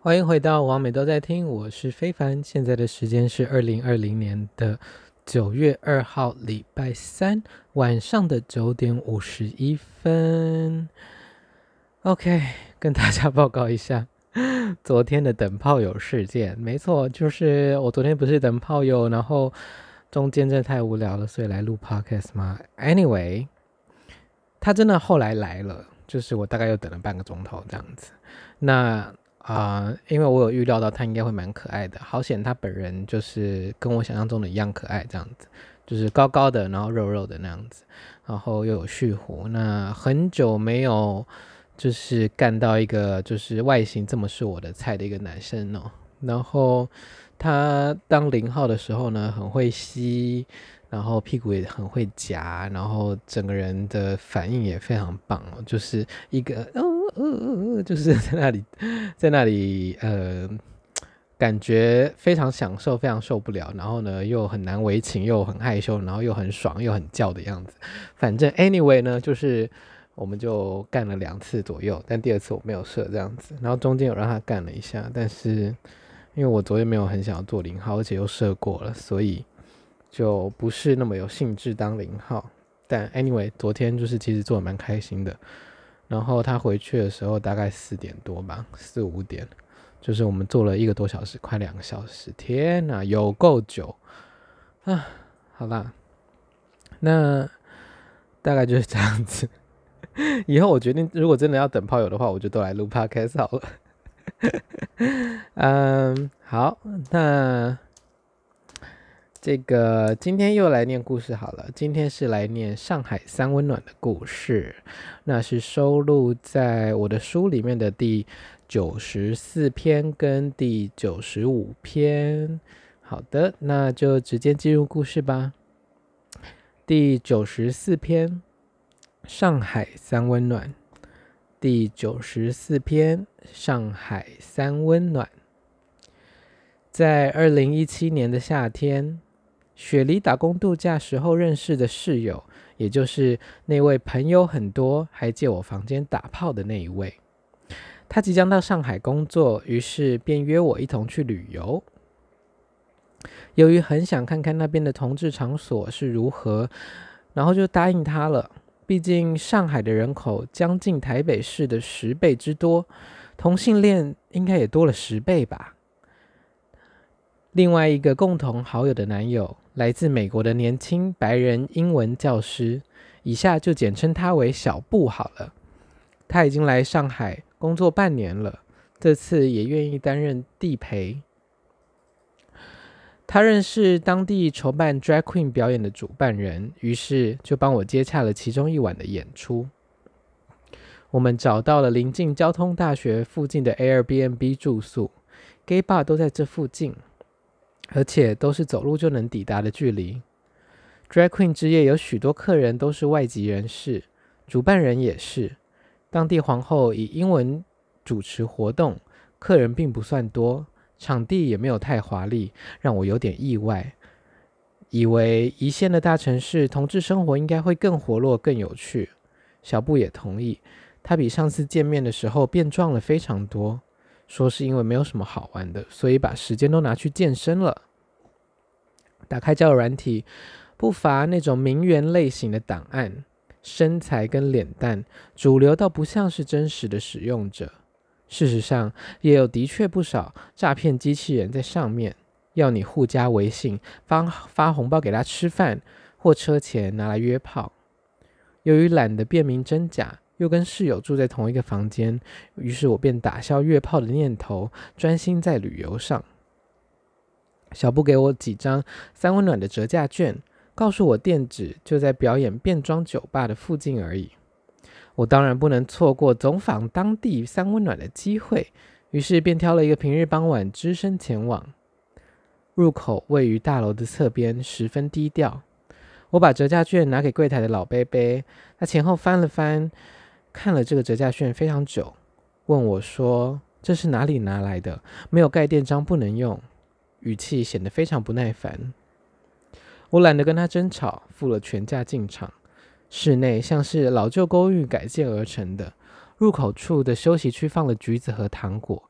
欢迎回到王美都在听，我是非凡。现在的时间是二零二零年的九月二号，礼拜三晚上的九点五十一分。OK，跟大家报告一下 昨天的等炮友事件。没错，就是我昨天不是等炮友，然后中间真的太无聊了，所以来录 Podcast 吗？Anyway，他真的后来来了，就是我大概又等了半个钟头这样子。那。啊、因为我有预料到他应该会蛮可爱的，好险他本人就是跟我想象中的一样可爱，这样子，就是高高的，然后肉肉的那样子，然后又有蓄胡。那很久没有就是干到一个就是外形这么是我的菜的一个男生哦。然后他当零号的时候呢，很会吸，然后屁股也很会夹，然后整个人的反应也非常棒哦，就是一个哦。呃呃呃，就是在那里，在那里，呃，感觉非常享受，非常受不了，然后呢，又很难为情，又很害羞，然后又很爽，又很叫的样子。反正 anyway 呢，就是我们就干了两次左右，但第二次我没有射这样子，然后中间有让他干了一下，但是因为我昨天没有很想要做零号，而且又射过了，所以就不是那么有兴致当零号。但 anyway，昨天就是其实做的蛮开心的。然后他回去的时候大概四点多吧，四五点，就是我们坐了一个多小时，快两个小时，天哪，有够久啊！好啦，那大概就是这样子。以后我决定，如果真的要等炮友的话，我就都来录 podcast 好了。嗯，好，那。这个今天又来念故事好了，今天是来念上海三温暖的故事，那是收录在我的书里面的第九十四篇跟第九十五篇。好的，那就直接进入故事吧。第九十四篇，上海三温暖。第九十四篇，上海三温暖。在二零一七年的夏天。雪梨打工度假时候认识的室友，也就是那位朋友很多还借我房间打炮的那一位，他即将到上海工作，于是便约我一同去旅游。由于很想看看那边的同志场所是如何，然后就答应他了。毕竟上海的人口将近台北市的十倍之多，同性恋应该也多了十倍吧。另外一个共同好友的男友，来自美国的年轻白人英文教师，以下就简称他为小布好了。他已经来上海工作半年了，这次也愿意担任地陪。他认识当地筹办 Drag Queen 表演的主办人，于是就帮我接洽了其中一晚的演出。我们找到了临近交通大学附近的 Airbnb 住宿，Gay Bar 都在这附近。而且都是走路就能抵达的距离。Drag Queen 之夜有许多客人都是外籍人士，主办人也是。当地皇后以英文主持活动，客人并不算多，场地也没有太华丽，让我有点意外。以为一线的大城市同志生活应该会更活络、更有趣。小布也同意，他比上次见面的时候变壮了非常多。说是因为没有什么好玩的，所以把时间都拿去健身了。打开交友软体，不乏那种名媛类型的档案，身材跟脸蛋主流到不像是真实的使用者。事实上，也有的确不少诈骗机器人在上面，要你互加微信，发发红包给他吃饭或车钱拿来约炮。由于懒得辨明真假。又跟室友住在同一个房间，于是我便打消约炮的念头，专心在旅游上。小布给我几张三温暖的折价券，告诉我店址就在表演变装酒吧的附近而已。我当然不能错过走访当地三温暖的机会，于是便挑了一个平日傍晚只身前往。入口位于大楼的侧边，十分低调。我把折价券拿给柜台的老伯伯，他前后翻了翻。看了这个折价券非常久，问我说：“这是哪里拿来的？没有盖店章不能用。”语气显得非常不耐烦。我懒得跟他争吵，付了全价进场。室内像是老旧公寓改建而成的，入口处的休息区放了橘子和糖果。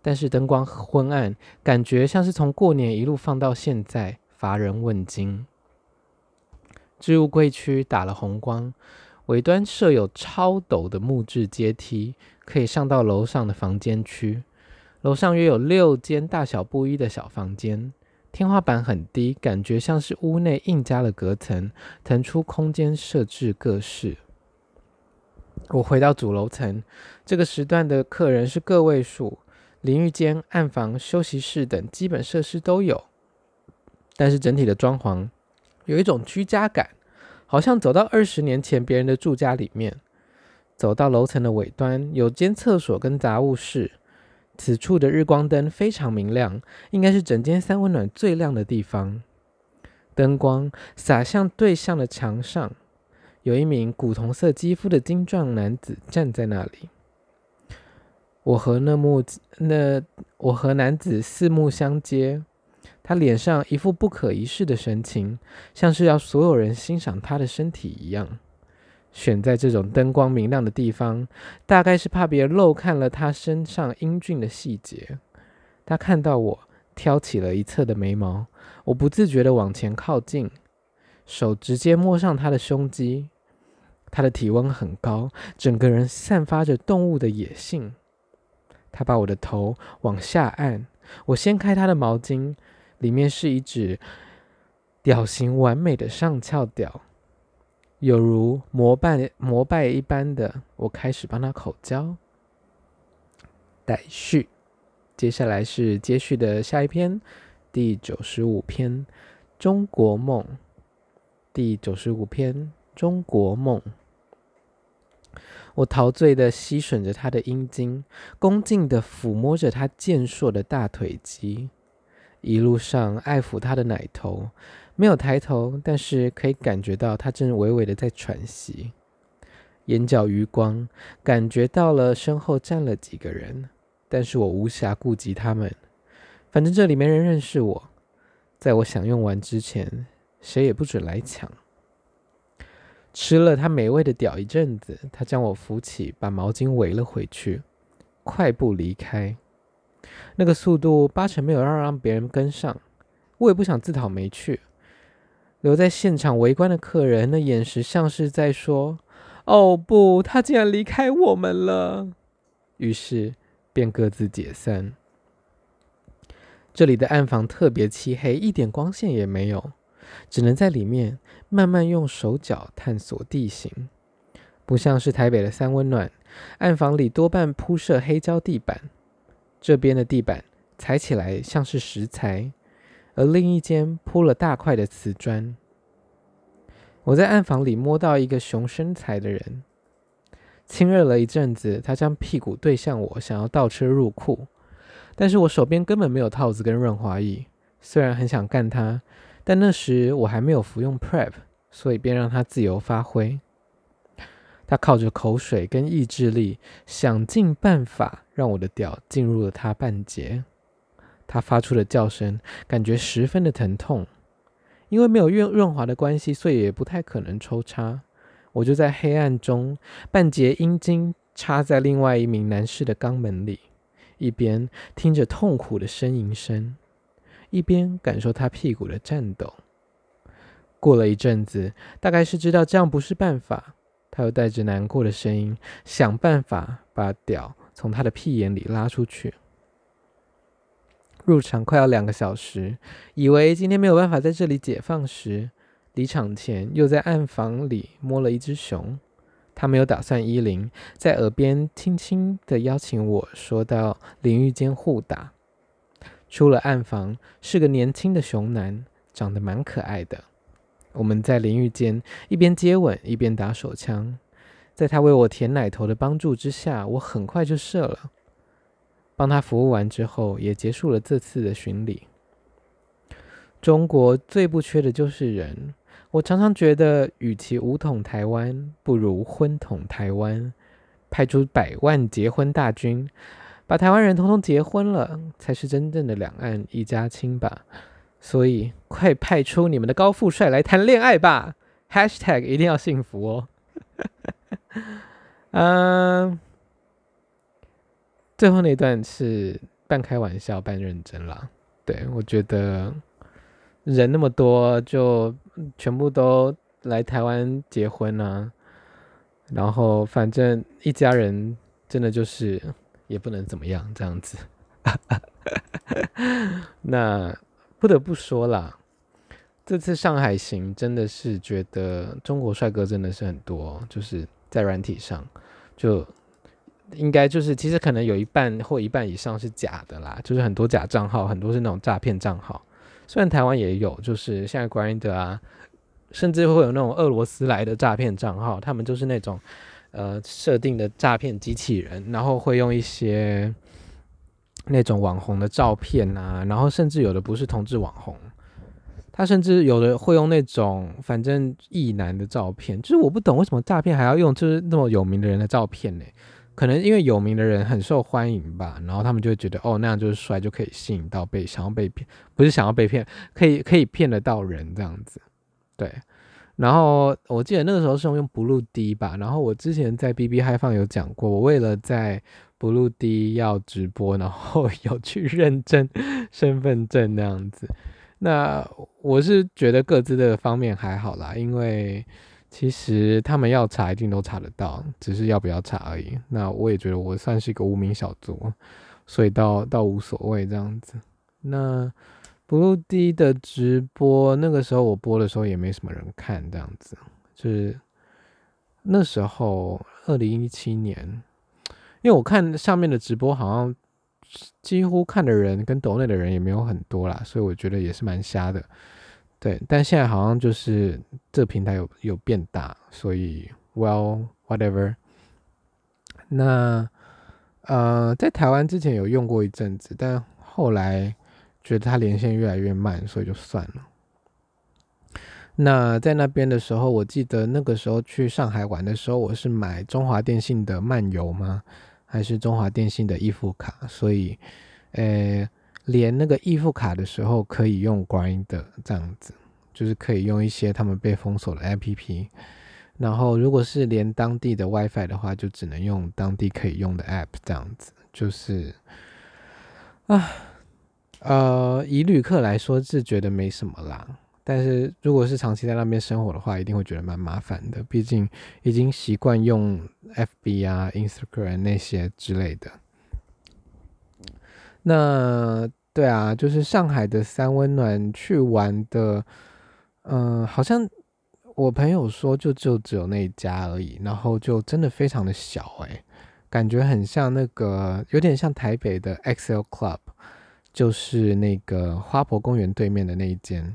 但是灯光昏暗，感觉像是从过年一路放到现在，乏人问津。置物柜区打了红光，尾端设有超陡的木质阶梯，可以上到楼上的房间区。楼上约有六间大小不一的小房间，天花板很低，感觉像是屋内硬加了隔层，腾出空间设置各室。我回到主楼层，这个时段的客人是个位数。淋浴间、暗房、休息室等基本设施都有，但是整体的装潢有一种居家感，好像走到二十年前别人的住家里面。走到楼层的尾端，有间厕所跟杂物室，此处的日光灯非常明亮，应该是整间三温暖最亮的地方。灯光洒向对向的墙上，有一名古铜色肌肤的精壮男子站在那里。我和那木那我和男子四目相接，他脸上一副不可一世的神情，像是要所有人欣赏他的身体一样。选在这种灯光明亮的地方，大概是怕别人漏看了他身上英俊的细节。他看到我，挑起了一侧的眉毛，我不自觉地往前靠近，手直接摸上他的胸肌。他的体温很高，整个人散发着动物的野性。他把我的头往下按，我掀开他的毛巾，里面是一只屌型完美的上翘屌，有如膜拜膜拜一般的。我开始帮他口交。待续，接下来是接续的下一篇，第九十五篇《中国梦》。第九十五篇《中国梦》。我陶醉的吸吮着他的阴茎，恭敬的抚摸着他健硕的大腿肌，一路上爱抚他的奶头，没有抬头，但是可以感觉到他正微微的在喘息。眼角余光感觉到了身后站了几个人，但是我无暇顾及他们，反正这里没人认识我，在我享用完之前，谁也不准来抢。吃了他美味的屌一阵子，他将我扶起，把毛巾围了回去，快步离开。那个速度八成没有让让别人跟上，我也不想自讨没趣。留在现场围观的客人那眼神像是在说：“哦不，他竟然离开我们了。”于是便各自解散。这里的暗房特别漆黑，一点光线也没有。只能在里面慢慢用手脚探索地形，不像是台北的三温暖，暗房里多半铺设黑胶地板，这边的地板踩起来像是石材，而另一间铺了大块的瓷砖。我在暗房里摸到一个熊身材的人，亲热了一阵子，他将屁股对向我，想要倒车入库，但是我手边根本没有套子跟润滑液，虽然很想干他。但那时我还没有服用 Prep，所以便让他自由发挥。他靠着口水跟意志力，想尽办法让我的屌进入了他半截。他发出的叫声感觉十分的疼痛，因为没有润润滑的关系，所以也不太可能抽插。我就在黑暗中，半截阴茎插在另外一名男士的肛门里，一边听着痛苦的呻吟声。一边感受他屁股的颤抖，过了一阵子，大概是知道这样不是办法，他又带着难过的声音想办法把屌从他的屁眼里拉出去。入场快要两个小时，以为今天没有办法在这里解放时，离场前又在暗房里摸了一只熊。他没有打算依零，在耳边轻轻地邀请我说到淋浴间互打。出了暗房，是个年轻的熊男，长得蛮可爱的。我们在淋浴间一边接吻一边打手枪，在他为我舔奶头的帮助之下，我很快就射了。帮他服务完之后，也结束了这次的巡礼。中国最不缺的就是人，我常常觉得，与其武统台湾，不如婚统台湾，派出百万结婚大军。把台湾人统统结婚了，才是真正的两岸一家亲吧。所以，快派出你们的高富帅来谈恋爱吧！#hashtag 一定要幸福哦。嗯，最后那段是半开玩笑半认真啦。对，我觉得人那么多，就全部都来台湾结婚啊，然后反正一家人真的就是也不能怎么样这样子。那不得不说啦，这次上海行真的是觉得中国帅哥真的是很多，就是在软体上就。应该就是，其实可能有一半或一半以上是假的啦，就是很多假账号，很多是那种诈骗账号。虽然台湾也有，就是现在 Grind 啊，甚至会有那种俄罗斯来的诈骗账号，他们就是那种呃设定的诈骗机器人，然后会用一些那种网红的照片啊，然后甚至有的不是同志网红，他甚至有的会用那种反正异男的照片，就是我不懂为什么诈骗还要用就是那么有名的人的照片呢？可能因为有名的人很受欢迎吧，然后他们就会觉得哦，那样就是帅，就可以吸引到被想要被骗，不是想要被骗，可以可以骗得到人这样子。对，然后我记得那个时候是用 Blue D 吧，然后我之前在 BB 嗨放有讲过，我为了在 Blue D 要直播，然后 有去认证身份证那样子。那我是觉得各自的方面还好啦，因为。其实他们要查一定都查得到，只是要不要查而已。那我也觉得我算是一个无名小卒，所以倒倒无所谓这样子。那 Blue D 的直播那个时候我播的时候也没什么人看，这样子就是那时候二零一七年，因为我看上面的直播好像几乎看的人跟抖内的人也没有很多啦，所以我觉得也是蛮瞎的。对，但现在好像就是这平台有有变大，所以 well whatever。那呃，在台湾之前有用过一阵子，但后来觉得它连线越来越慢，所以就算了。那在那边的时候，我记得那个时候去上海玩的时候，我是买中华电信的漫游吗？还是中华电信的易付卡？所以，呃。连那个易付卡的时候可以用 Grindr 这样子，就是可以用一些他们被封锁的 APP。然后如果是连当地的 WiFi 的话，就只能用当地可以用的 App 这样子。就是啊，呃，以旅客来说是觉得没什么啦，但是如果是长期在那边生活的话，一定会觉得蛮麻烦的。毕竟已经习惯用 FB 啊、Instagram 那些之类的。那对啊，就是上海的三温暖去玩的，嗯、好像我朋友说就就只有那一家而已，然后就真的非常的小诶、感觉很像那个有点像台北的 XL Club，就是那个花博公园对面的那一间，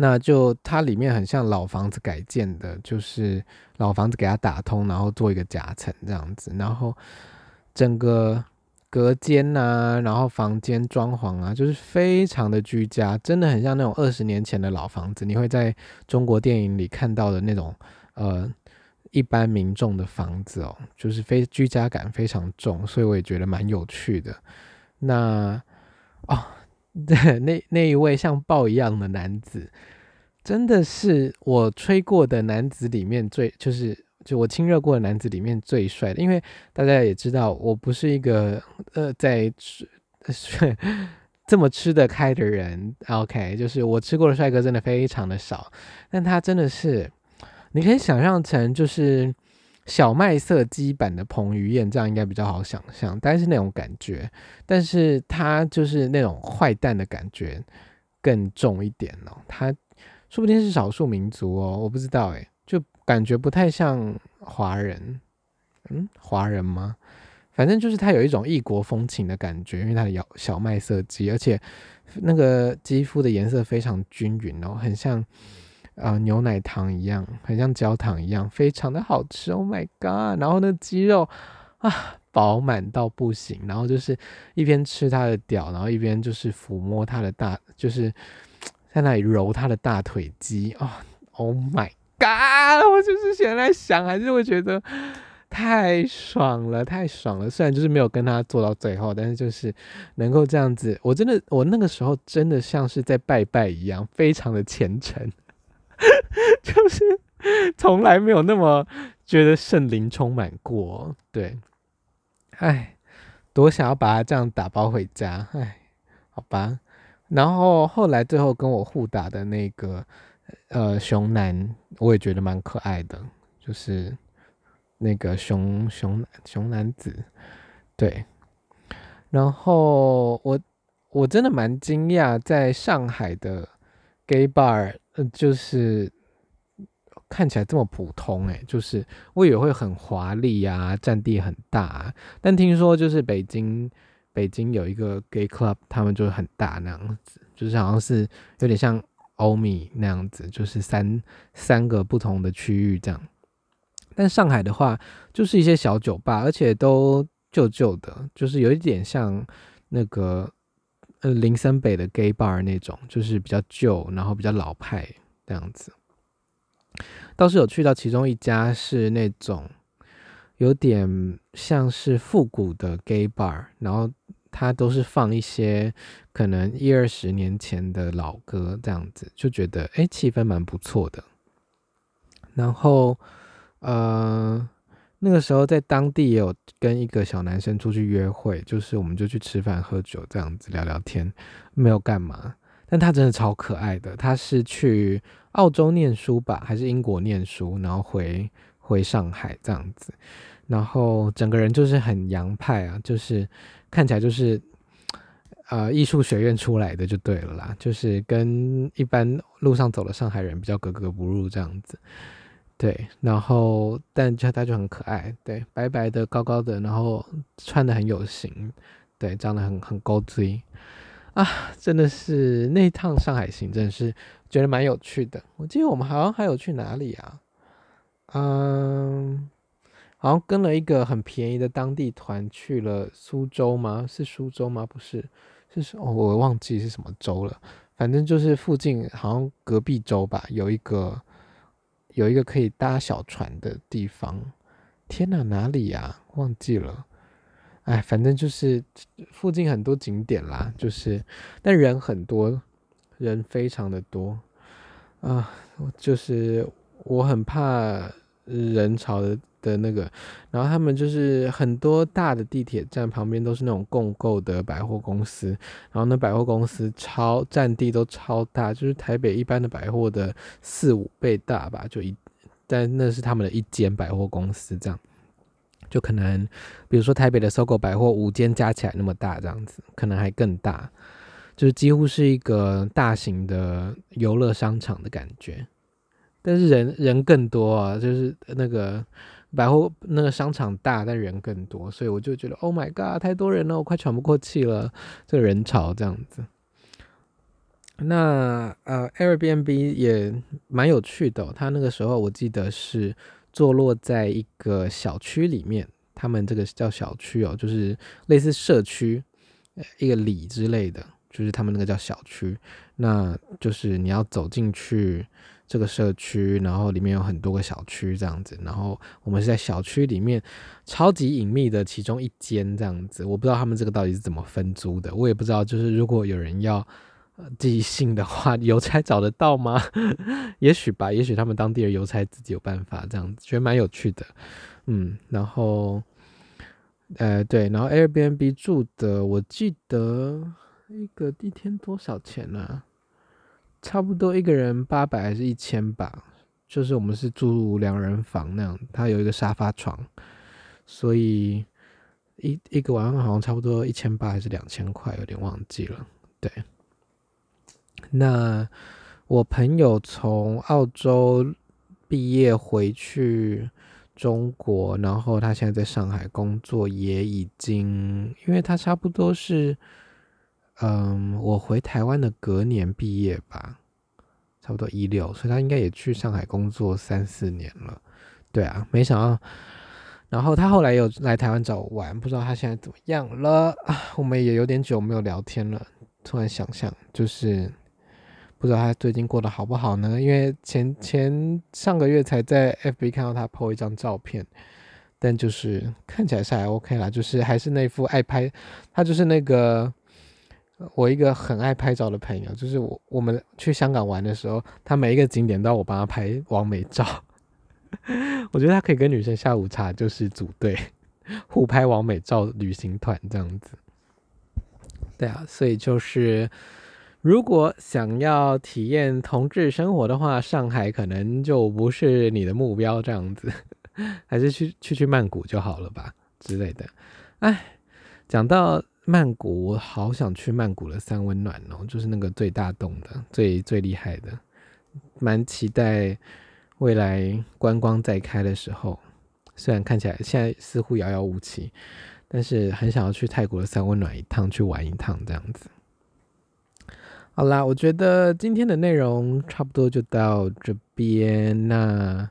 那就它里面很像老房子改建的，就是老房子给它打通，然后做一个夹层这样子，然后整个。隔间啊，然后房间装潢啊，就是非常的居家，真的很像那种二十年前的老房子。你会在中国电影里看到的那种，呃，一般民众的房子哦，就是非居家感非常重，所以我也觉得蛮有趣的。那哦，对，那那一位像豹一样的男子，真的是我吹过的男子里面最就是。就我亲热过的男子里面最帅的，因为大家也知道我不是一个呃在吃 这么吃得开的人。OK，就是我吃过的帅哥真的非常的少，但他真的是你可以想象成就是小麦色基版的彭于晏，这样应该比较好想象，但是那种感觉，但是他就是那种坏蛋的感觉更重一点哦。他说不定是少数民族哦，我不知道诶。就感觉不太像华人，嗯，华人吗？反正就是他有一种异国风情的感觉，因为他的小小麦色肌，而且那个肌肤的颜色非常均匀哦，很像呃牛奶糖一样，很像焦糖一样，非常的好吃。Oh my god！然后那鸡肉啊饱满到不行，然后就是一边吃它的屌，然后一边就是抚摸它的大，就是在那里揉它的大腿肌啊。Oh my！god！！我就是现在想，还是会觉得太爽了，太爽了。虽然就是没有跟他做到最后，但是就是能够这样子，我真的，我那个时候真的像是在拜拜一样，非常的虔诚，就是从来没有那么觉得圣灵充满过。对，哎，多想要把它这样打包回家，哎，好吧。然后后来最后跟我互打的那个呃熊男，我也觉得蛮可爱的，就是那个熊熊熊男子，对。然后我我真的蛮惊讶，在上海的 gay bar，呃，就是看起来这么普通，欸，哎，就是我以为会很华丽呀，占地很大啊，但听说就是北京。北京有一个 gay club，他们就很大那样子，就是好像是有点像欧米那样子，就是三三个不同的区域这样。但上海的话，就是一些小酒吧，而且都旧旧的，就是有一点像那个呃林森北的 gay bar 那种，就是比较旧，然后比较老派这样子。倒是有去到其中一家是那种。有点像是复古的 gay bar，然后它都是放一些可能一二十年前的老歌，这样子就觉得诶，气氛蛮不错的。然后呃，那个时候在当地也有跟一个小男生出去约会，就是我们就去吃饭喝酒这样子聊聊天，没有干嘛。但他真的超可爱的，他是去澳洲念书吧，还是英国念书，然后回。回上海这样子，然后整个人就是很洋派啊，就是看起来就是呃艺术学院出来的就对了啦，就是跟一般路上走的上海人比较格格不入这样子。对，然后但就他就很可爱，对，白白的高高的，然后穿的很有型，对，长得很很高追啊，真的是那一趟上海行真的是觉得蛮有趣的。我记得我们好像还有去哪里啊？嗯，好像跟了一个很便宜的当地团去了苏州吗？是苏州吗？不是，是哦，我忘记是什么州了。反正就是附近，好像隔壁州吧，有一个有一个可以搭小船的地方。天哪，哪里呀？忘记了。哎，反正就是附近很多景点啦，就是但人很多，人非常的多啊，就是。我很怕人潮的的那个，然后他们就是很多大的地铁站旁边都是那种共购的百货公司，然后那百货公司超占地都超大，就是台北一般的百货的四五倍大吧，就一，但那是他们的一间百货公司这样，就可能比如说台北的搜狗百货五间加起来那么大这样子，可能还更大，就是几乎是一个大型的游乐商场的感觉。但是人人更多啊，就是那个百货那个商场大，但人更多，所以我就觉得 Oh my God，太多人了，我快喘不过气了。这个人潮这样子。那呃，Airbnb 也蛮有趣的哦。他那个时候我记得是坐落在一个小区里面，他们这个叫小区哦，就是类似社区一个里之类的，就是他们那个叫小区。那就是你要走进去。这个社区，然后里面有很多个小区这样子，然后我们是在小区里面超级隐秘的其中一间这样子，我不知道他们这个到底是怎么分租的，我也不知道，就是如果有人要寄信的话，邮差找得到吗？也许吧，也许他们当地的邮差自己有办法这样子，觉得蛮有趣的，嗯，然后呃对，然后 Airbnb 住的，我记得一个一天多少钱呢、差不多一个人八百还是一千吧，就是我们是住两人房那样，它有一个沙发床，所以一一个晚上好像差不多一千八还是两千块，有点忘记了。对，那我朋友从澳洲毕业回去中国，然后他现在在上海工作，也已经，因为他差不多是。嗯，我回台湾的隔年毕业吧，差不多一六，所以他应该也去上海工作三四年了。对啊，没想到，然后他后来又来台湾找我玩，不知道他现在怎么样了？我们也有点久没有聊天了，突然想象，就是不知道他最近过得好不好呢？因为前前上个月才在 FB 看到他 po 一张照片，但就是看起来是还 OK 啦，就是还是那副爱拍，他就是那个。我一个很爱拍照的朋友，就是我我们去香港玩的时候，他每一个景点都要我帮他拍完美照。我觉得他可以跟女生下午茶，就是组队，互拍完美照旅行团这样子。对啊，所以就是如果想要体验同志生活的话，上海可能就不是你的目标这样子，还是去去去曼谷就好了吧之类的。哎，讲到曼谷，我好想去曼谷的三温暖哦，就是那个最大洞的、最最厉害的，蛮期待未来观光再开的时候。虽然看起来现在似乎遥遥无期，但是很想要去泰国的三温暖一趟，去玩一趟这样子。好啦，我觉得今天的内容差不多就到这边。那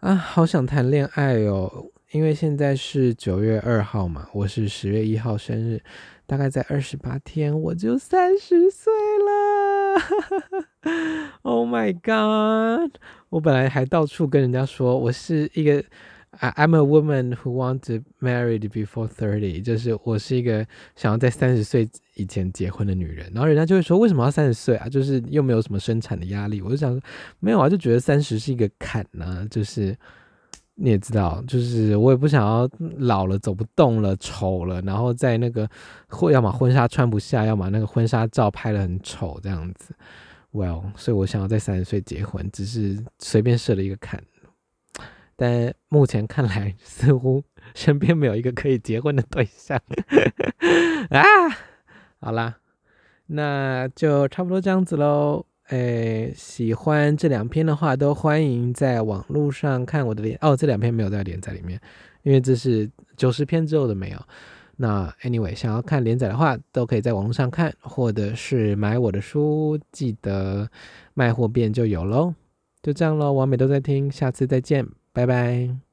啊，好想谈恋爱哦，因为现在是九月二号嘛，我是十月一号生日，大概在二十八天我就三十岁了。Oh my god！我本来还到处跟人家说我是一个。I'm a woman who want to married before thirty，就是我是一个想要在三十岁以前结婚的女人。然后人家就会说，为什么要三十岁啊？就是又没有什么生产的压力。我就想，没有啊，就觉得三十是一个坎呢、啊。就是你也知道，就是我也不想要老了走不动了、丑了，然后在那个或要么婚纱穿不下，要么那个婚纱照拍得很丑这样子。Well，所以我想要在三十岁结婚，只是随便设了一个坎。但目前看来，似乎身边没有一个可以结婚的对象 啊！好啦，那就差不多这样子喽。诶，喜欢这两篇的话，都欢迎在网络上看我的连哦。这两篇没有在连载里面，因为这是九十篇之后的没有。那 anyway，想要看连载的话，都可以在网络上看，或者是买我的书，记得卖货便就有喽。就这样喽，完美都在听，下次再见。拜拜。